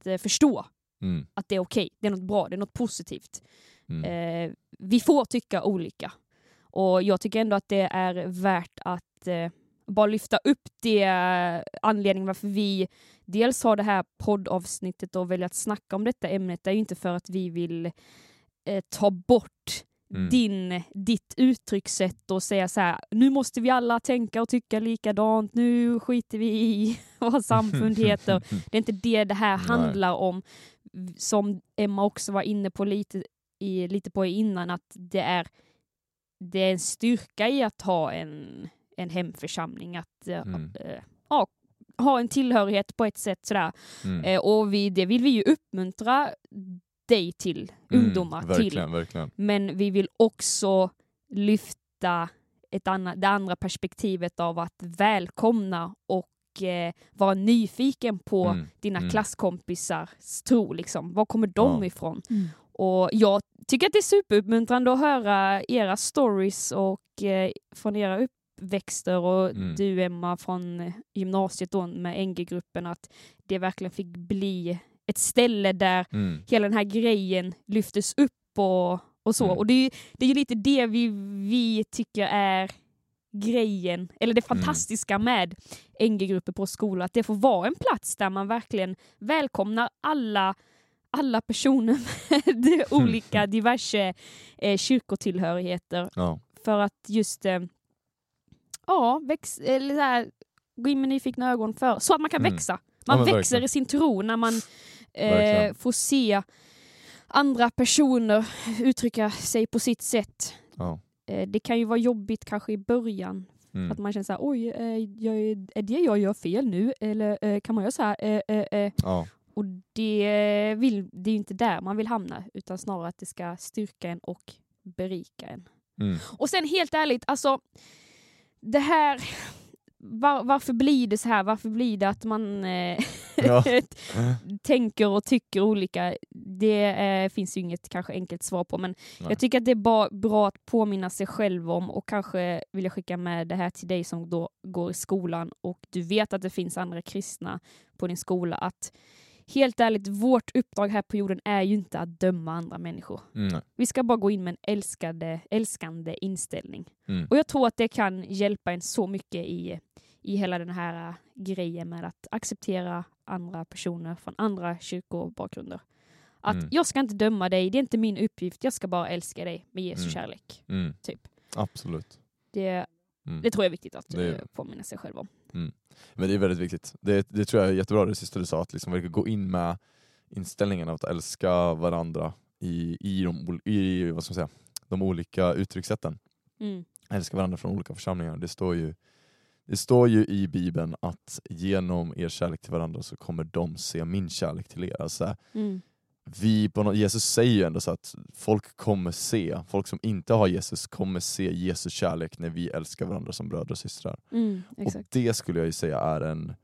att eh, förstå Mm. att det är okej, det är något bra, det är något positivt. Mm. Eh, vi får tycka olika. Och jag tycker ändå att det är värt att eh, bara lyfta upp det eh, anledningen varför vi dels har det här poddavsnittet och väljer att snacka om detta ämnet. Det är ju inte för att vi vill eh, ta bort Mm. din, ditt uttryckssätt och säga så här, nu måste vi alla tänka och tycka likadant, nu skiter vi i vad samfund heter. Det är inte det det här Nej. handlar om. Som Emma också var inne på lite, i, lite på innan, att det är, det är en styrka i att ha en, en hemförsamling. Att eh, Mm. ja, ha en tillhörighet på ett sätt. Sådär. Mm. Eh, och vi, det vill vi ju uppmuntra dig till, Mm, ungdomar till. Verkligen, verkligen. Men vi vill också lyfta ett anna, det andra perspektivet av att välkomna och eh, vara nyfiken på Mm, dina mm. klasskompisars tro. Liksom. Var kommer de Ja. ifrån? Och jag tycker att det är superuppmuntrande att höra era stories och eh, från era uppväxter och Mm. du Emma från gymnasiet då med NG-gruppen att det verkligen fick bli ett ställe där Mm. hela den här grejen lyftes upp och, och så. Mm. Och det är ju det är lite det vi, vi tycker är grejen, eller det Mm. fantastiska med NG-grupper på skolan, att det får vara en plats där man verkligen välkomnar alla alla personer med olika diverse eh, kyrkotillhörigheter Ja. för att just eh, ja, väx, eller så här, gå in med nyfikna ögon för, så att man kan Mm. växa. Ja, Man men växer verkligen. i sin tro när man eh, får se andra personer uttrycka sig på sitt sätt. Ja. Eh, det kan ju vara jobbigt kanske i början, Mm. att man känner så här, oj, eh, jag, är det jag gör fel nu? Eller eh, kan man göra så här? Ja. Och det, vill, det är ju inte där man vill hamna, utan snarare att det ska styrka en och berika en. Mm. Och sen helt ärligt, alltså det här, var, varför blir det så här? Varför blir det att man eh, Ja. tänker och tycker olika? Det eh, finns ju inget kanske enkelt svar på, men Nej. jag tycker att det är ba, bra att påminna sig själv om och kanske vill jag skicka med det här till dig som då går i skolan och du vet att det finns andra kristna på din skola, att helt ärligt, vårt uppdrag här på jorden är ju inte att döma andra människor. Mm. Vi ska bara gå in med en älskade, älskande inställning. Mm. Och jag tror att det kan hjälpa en så mycket i, i hela den här äh, grejen med att acceptera andra personer från andra kyrkobakgrunder. Att Mm. jag ska inte döma dig, det är inte min uppgift, jag ska bara älska dig med Jesu Mm. kärlek. Mm. Typ. Absolut. Det, Mm. det tror jag är viktigt att Det eh, påminna sig själv om. Men det är väldigt viktigt. Det, det tror jag är jättebra det sista du sa, att liksom gå in med inställningen av att älska varandra i, i, de, i vad ska man säga, de olika uttryckssätten. Mm. Älska varandra från olika församlingar. Det står ju det står ju i Bibeln att genom er kärlek till varandra så kommer de se min kärlek till er. Alltså, Mm. Vi på något, Jesus säger ju ändå så att folk kommer se, folk som inte har Jesus kommer se Jesus kärlek när vi älskar varandra som bröder och systrar. Mm. Och det skulle jag ju säga är en...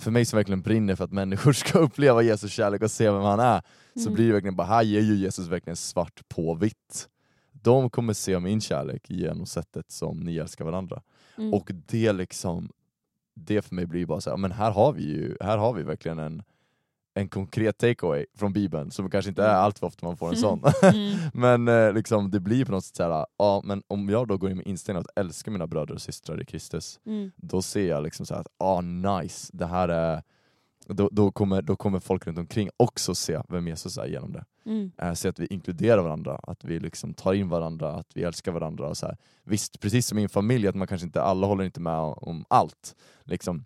För mig som verkligen brinner för att människor ska uppleva Jesus kärlek och se vem han är, så Mm. blir det verkligen bara, här ger ju Jesus verkligen svart på vitt. De kommer se min kärlek genom sättet som ni älskar varandra. Mm. Och det liksom, det för mig blir bara så här, men här har vi ju, här har vi verkligen en, en konkret takeaway från bibeln, som kanske inte är allt för ofta man får en sån. Mm. men eh, liksom, det blir på något sätt såhär, ja men om jag då går in med inställningen att älska mina bröder och systrar i Kristus, Mm. då ser jag liksom så här att ah nice, det här är då, då, kommer, då kommer folk runt omkring också se vem Jesus är genom det. Mm. Eh, se att vi inkluderar varandra, att vi liksom tar in varandra, att vi älskar varandra. Och så här. Visst, precis som i en familj, att man kanske inte, alla håller inte med om allt. Liksom.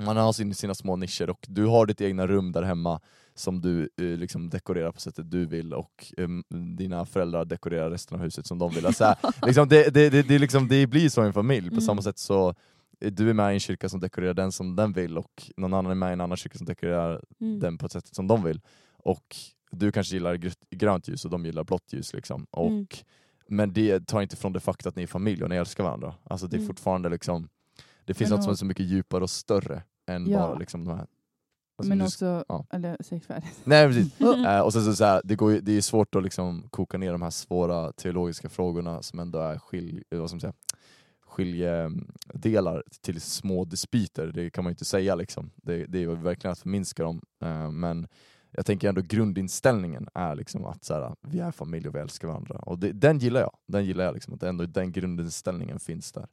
Man har sin, sina små nischer och du har ditt egna rum där hemma som du eh, liksom dekorerar på sättet du vill och eh, dina föräldrar dekorerar resten av huset som de vill. Alltså, liksom, det, det, det, det, liksom, det blir så i en familj, på Mm. samma sätt så eh, du är med i en kyrka som dekorerar den som den vill och någon annan är med i en annan kyrka som dekorerar Mm. den på ett sätt som de vill. Och du kanske gillar grönt- ljus och de gillar blått ljus. Liksom. Och, Mm. Men det tar inte från det faktum att ni är familj och ni älskar varandra. Alltså det är Mm. fortfarande liksom, det finns Men något som är så mycket djupare och större än Ja. bara liksom de här... alltså, Men också, ja. eller säg färdigt. Nej precis. Eh, och sen så, så här, det, går, ju- det är svårt att liksom koka ner de här svåra teologiska frågorna som ändå är skilj, eh, vad ska man skiljedelar till små dispyter. Det kan man ju inte säga liksom. Det, det är verkligen att förminska dem. Eh, men jag tänker ändå grundinställningen är liksom att så här, vi är familj och vi älskar varandra. Och det, den gillar jag. Den gillar jag liksom, att ändå den grundinställningen finns där.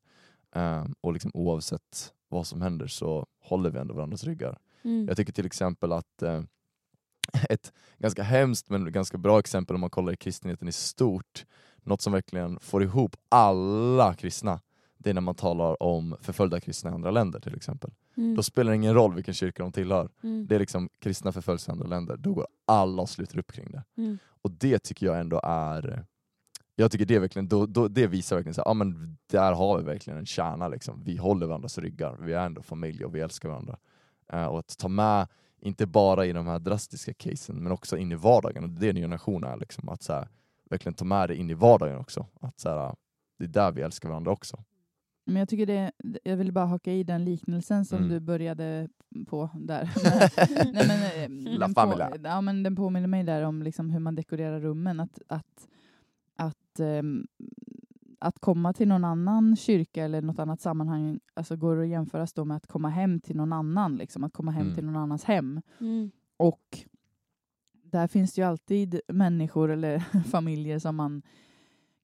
Eh, och liksom oavsett vad som händer så håller vi ändå varandras ryggar. Mm. Jag tycker till exempel att eh, ett ganska hemskt men ganska bra exempel om man kollar i kristenheten i stort, något som verkligen får ihop alla kristna, det är när man talar om förföljda kristna i andra länder till exempel. Mm. Då spelar det ingen roll vilken kyrka de tillhör. Mm. Det är liksom kristna förföljs i andra länder, då går alla och sluter upp kring det. Mm. Och det tycker jag ändå är jag tycker det, verkligen, då, då, det visar verkligen så här, ja, men där har vi verkligen en kärna. Liksom. Vi håller varandras ryggar, vi är ändå familj och vi älskar varandra. Eh, och att ta med, inte bara i de här drastiska casen, men också in i vardagen. Och det är det Nya Nation är, liksom, att så här, verkligen ta med det in i vardagen också. Att så här, det är där vi älskar varandra också. Men jag tycker det, jag vill bara haka i den liknelsen som Mm. du började på där. Nej, men, eh, La på, ja, men den påminner mig där om liksom hur man dekorerar rummen. Att, att, att, ehm, att komma till någon annan kyrka eller något annat sammanhang alltså går att jämföras då med att komma hem till någon annan. Liksom, att komma hem Mm. till någon annans hem. Mm. Och där finns det ju alltid människor eller familjer som man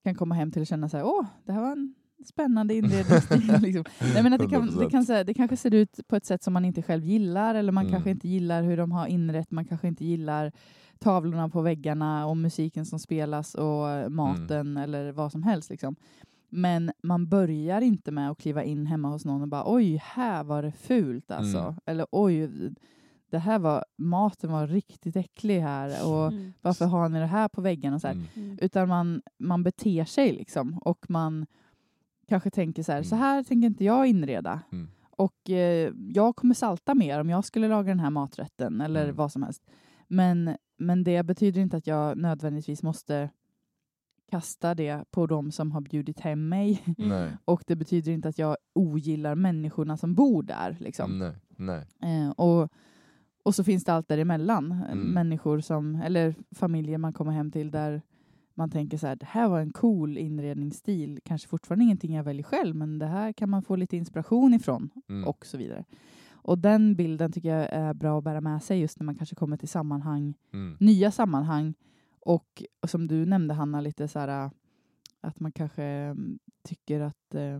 kan komma hem till och känna så här, åh, det här var en spännande inredningsstil. liksom. Nej, men att det, kan, det, 100%. kan, så här, det kanske ser ut på ett sätt som man inte själv gillar eller man Mm. kanske inte gillar hur de har inrett, man kanske inte gillar tavlorna på väggarna och musiken som spelas och maten eller vad som helst. Liksom. Men man börjar inte med att kliva in hemma hos någon och bara oj, här var det fult alltså. Mm. Eller oj, det här var, maten var riktigt äcklig här och Mm. varför har ni det här på väggen? Och så här. Mm. Mm. Utan man, man beter sig liksom och man kanske tänker så här, Mm. så här tänker inte jag inreda. Mm. Och eh, jag kommer salta mer om jag skulle laga den här maträtten eller Mm. vad som helst. Men, men det betyder inte att jag nödvändigtvis måste kasta det på de som har bjudit hem mig. Mm. Och det betyder inte att jag ogillar människorna som bor där. Liksom. nej, nej. Eh, och, och så finns det allt däremellan. Mm. Människor som, eller familjer man kommer hem till där man tänker så här, det här var en cool inredningsstil. Kanske fortfarande ingenting jag väljer själv, men det här kan man få lite inspiration ifrån Mm. och så vidare. Och den bilden tycker jag är bra att bära med sig just när man kanske kommer till sammanhang, Mm. nya sammanhang. Och, och som du nämnde Hanna, lite så här att man kanske mm, tycker att, eh,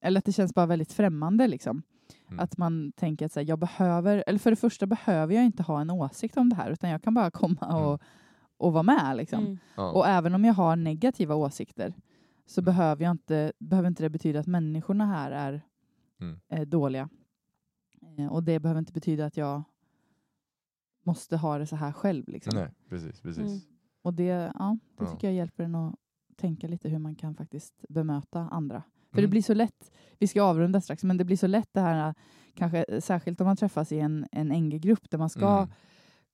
eller att det känns bara väldigt främmande liksom. Mm. Att man tänker att så här, jag behöver, eller för det första behöver jag inte ha en åsikt om det här, utan jag kan bara komma och, och vara med. Liksom. Mm. Ja. Och även om jag har negativa åsikter så Mm. behöver, jag inte, behöver inte det betyda att människorna här är Mm. eh, dåliga. Eh, och det behöver inte betyda att jag måste ha det så här själv. Liksom. Nej, precis, precis. Mm. Och det, ja, det Ja. tycker jag hjälper en att tänka lite hur man kan faktiskt bemöta andra. För Mm. det blir så lätt, vi ska avrunda strax, men det blir så lätt det här, kanske särskilt om man träffas i en, en NG-grupp där man ska Mm.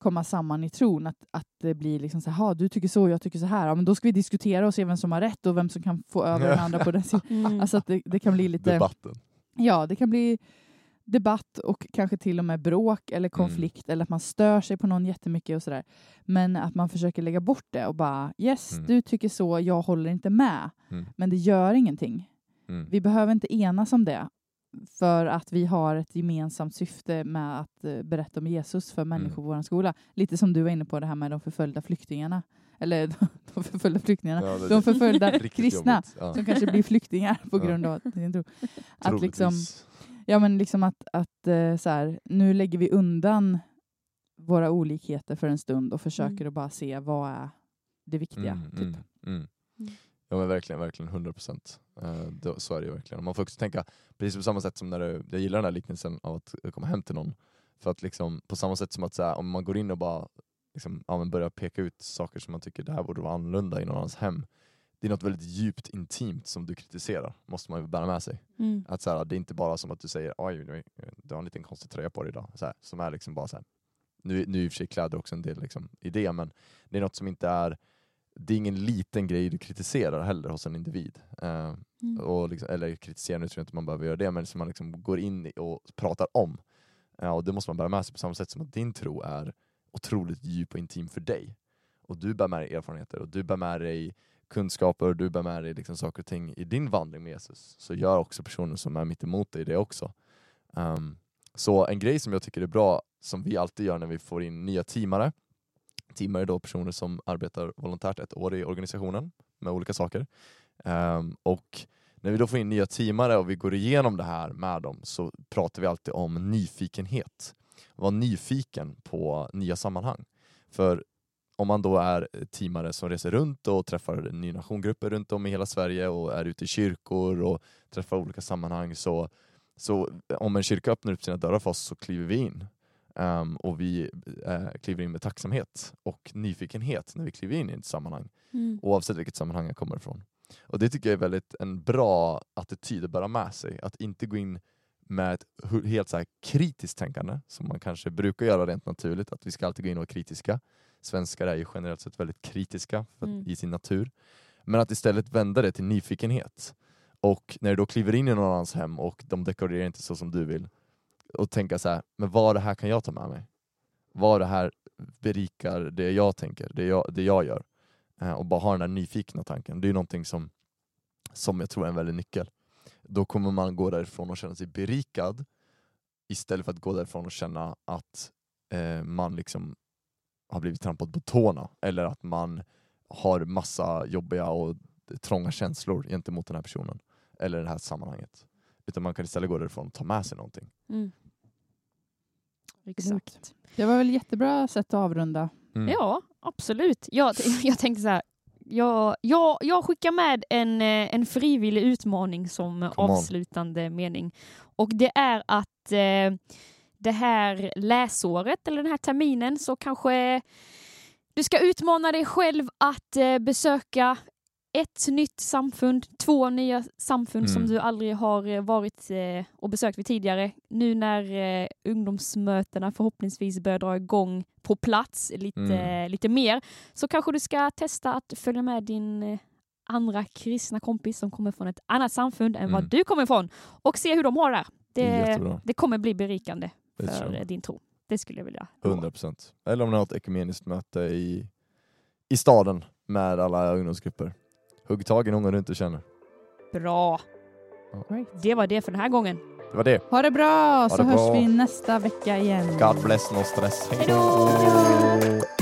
Komma samman i tron, att, att det blir liksom så här, "Ha, du tycker så, jag tycker så här, ja, men då ska vi diskutera och se vem som har rätt och vem som kan få över den andra på den sidan. Mm. Alltså att det, det kan bli lite, Debatten. ja, det kan bli debatt och kanske till och med bråk eller konflikt eller att man stör sig på någon jättemycket och sådär. Men att man försöker lägga bort det och bara yes, Mm. du tycker så, jag håller inte med. Mm. Men det gör ingenting. Mm. Vi behöver inte enas om det för att vi har ett gemensamt syfte med att eh, berätta om Jesus för människor Mm. på vår skola. Lite som du var inne på det här med de förföljda flyktingarna. Eller de förföljda flyktingarna. Ja, det- De förföljda Riktigt kristna jobbigt. Ja. som kanske blir flyktingar på Ja. grund av sin tro. Att liksom, ja, men liksom att, att eh, så här, nu lägger vi undan våra olikheter för en stund och försöker att bara se vad är det viktiga. Mm, typ. mm, mm. Mm. Ja men verkligen, verkligen 100 procent. Uh, så är det ju verkligen. Man får också tänka precis på samma sätt som när du, jag gillar den här liknelsen av att komma hem till någon. För att liksom, på samma sätt som att så här, om man går in och bara liksom, ja, börjar peka ut saker som man tycker det här borde vara annorlunda i någon annans hem. Det är något väldigt djupt intimt som du kritiserar, måste man ju bära med sig. Mm. Att så här, det är inte bara som att du säger oj, du har en liten konstig tröja på dig idag. Så här, som är liksom bara så här. Nu, nu är i och för sig kläder också en del liksom, i det, men det är något som inte är det är ingen liten grej du kritiserar heller hos en individ. Eh, Mm. och liksom, eller kritisera, nu tror jag inte man behöver göra det, men som man liksom går in och pratar om. Ja, och det måste man bära med sig på samma sätt som att din tro är otroligt djup och intim för dig. Och du bär med dig erfarenheter och du bär med dig kunskaper och du bär med dig liksom saker och ting i din vandring med Jesus. Så gör också personen som är mitt emot dig det också. Ehm, så en grej som jag tycker är bra, som vi alltid gör när vi får in nya teamare, Teamar är då personer som arbetar volontärt ett år i organisationen med olika saker. Um, och när vi då får in nya teamare och vi går igenom det här med dem så pratar vi alltid om nyfikenhet. Var nyfiken på nya sammanhang. För om man då är teamare som reser runt och träffar nynationgrupper runt om i hela Sverige och är ute i kyrkor och träffar olika sammanhang så, så om en kyrka öppnar upp sina dörrar för oss så kliver vi in. Ehm, och vi eh, kliver in med tacksamhet och nyfikenhet när vi kliver in i ett sammanhang Mm. oavsett vilket sammanhang jag kommer ifrån. Och det tycker jag är väldigt en bra attityd att bära med sig. Att inte gå in med ett helt så här kritiskt tänkande, som man kanske brukar göra rent naturligt, att vi ska alltid gå in och vara kritiska. Svenskar är ju generellt sett väldigt kritiska för, Mm. i sin natur. Men att istället vända det till nyfikenhet. Och när du då kliver in i någon annans hem och de dekorerar inte så som du vill, och tänka så här, men vad det här kan jag ta med mig? Vad det här berikar det jag tänker, det jag, det jag gör? Eh, och bara ha den där nyfikna tanken. Det är någonting som, som jag tror är en väldig nyckel. Då kommer man gå därifrån och känna sig berikad istället för att gå därifrån och känna att eh, man liksom har blivit trampad på tårna eller att man har massa jobbiga och trånga känslor gentemot den här personen eller det här sammanhanget. Utan man kan istället gå därifrån och ta med sig någonting. Mm. Exakt. Det var väl jättebra sätt att avrunda. Mm. Ja, absolut. Jag, jag tänkte så här. Jag, jag, jag skickar med en, eh, en frivillig utmaning som avslutande mening. Och det är att eh, det här läsåret, eller den här terminen, så kanske du ska utmana dig själv att eh, besöka ett nytt samfund, två nya samfund som Mm. du aldrig har eh, varit eh, och besökt vid tidigare. Nu när eh, ungdomsmötena förhoppningsvis börjar dra igång på plats lite, Mm. lite mer, så kanske du ska testa att följa med din andra kristna kompis som kommer från ett annat samfund än vad Mm. du kommer ifrån och se hur de har. Det Det, det kommer bli berikande för din tro. Det skulle jag vilja lova. 100 procent. Eller om ni har ett ekumeniskt möte i, i staden med alla ungdomsgrupper. Hugg tag i någon du inte känner. Bra. Great. Det var det för den här gången. Det var det. Ha det bra, så det hörs bra. vi nästa vecka igen. God bless, no stress. Hej då! Hej då!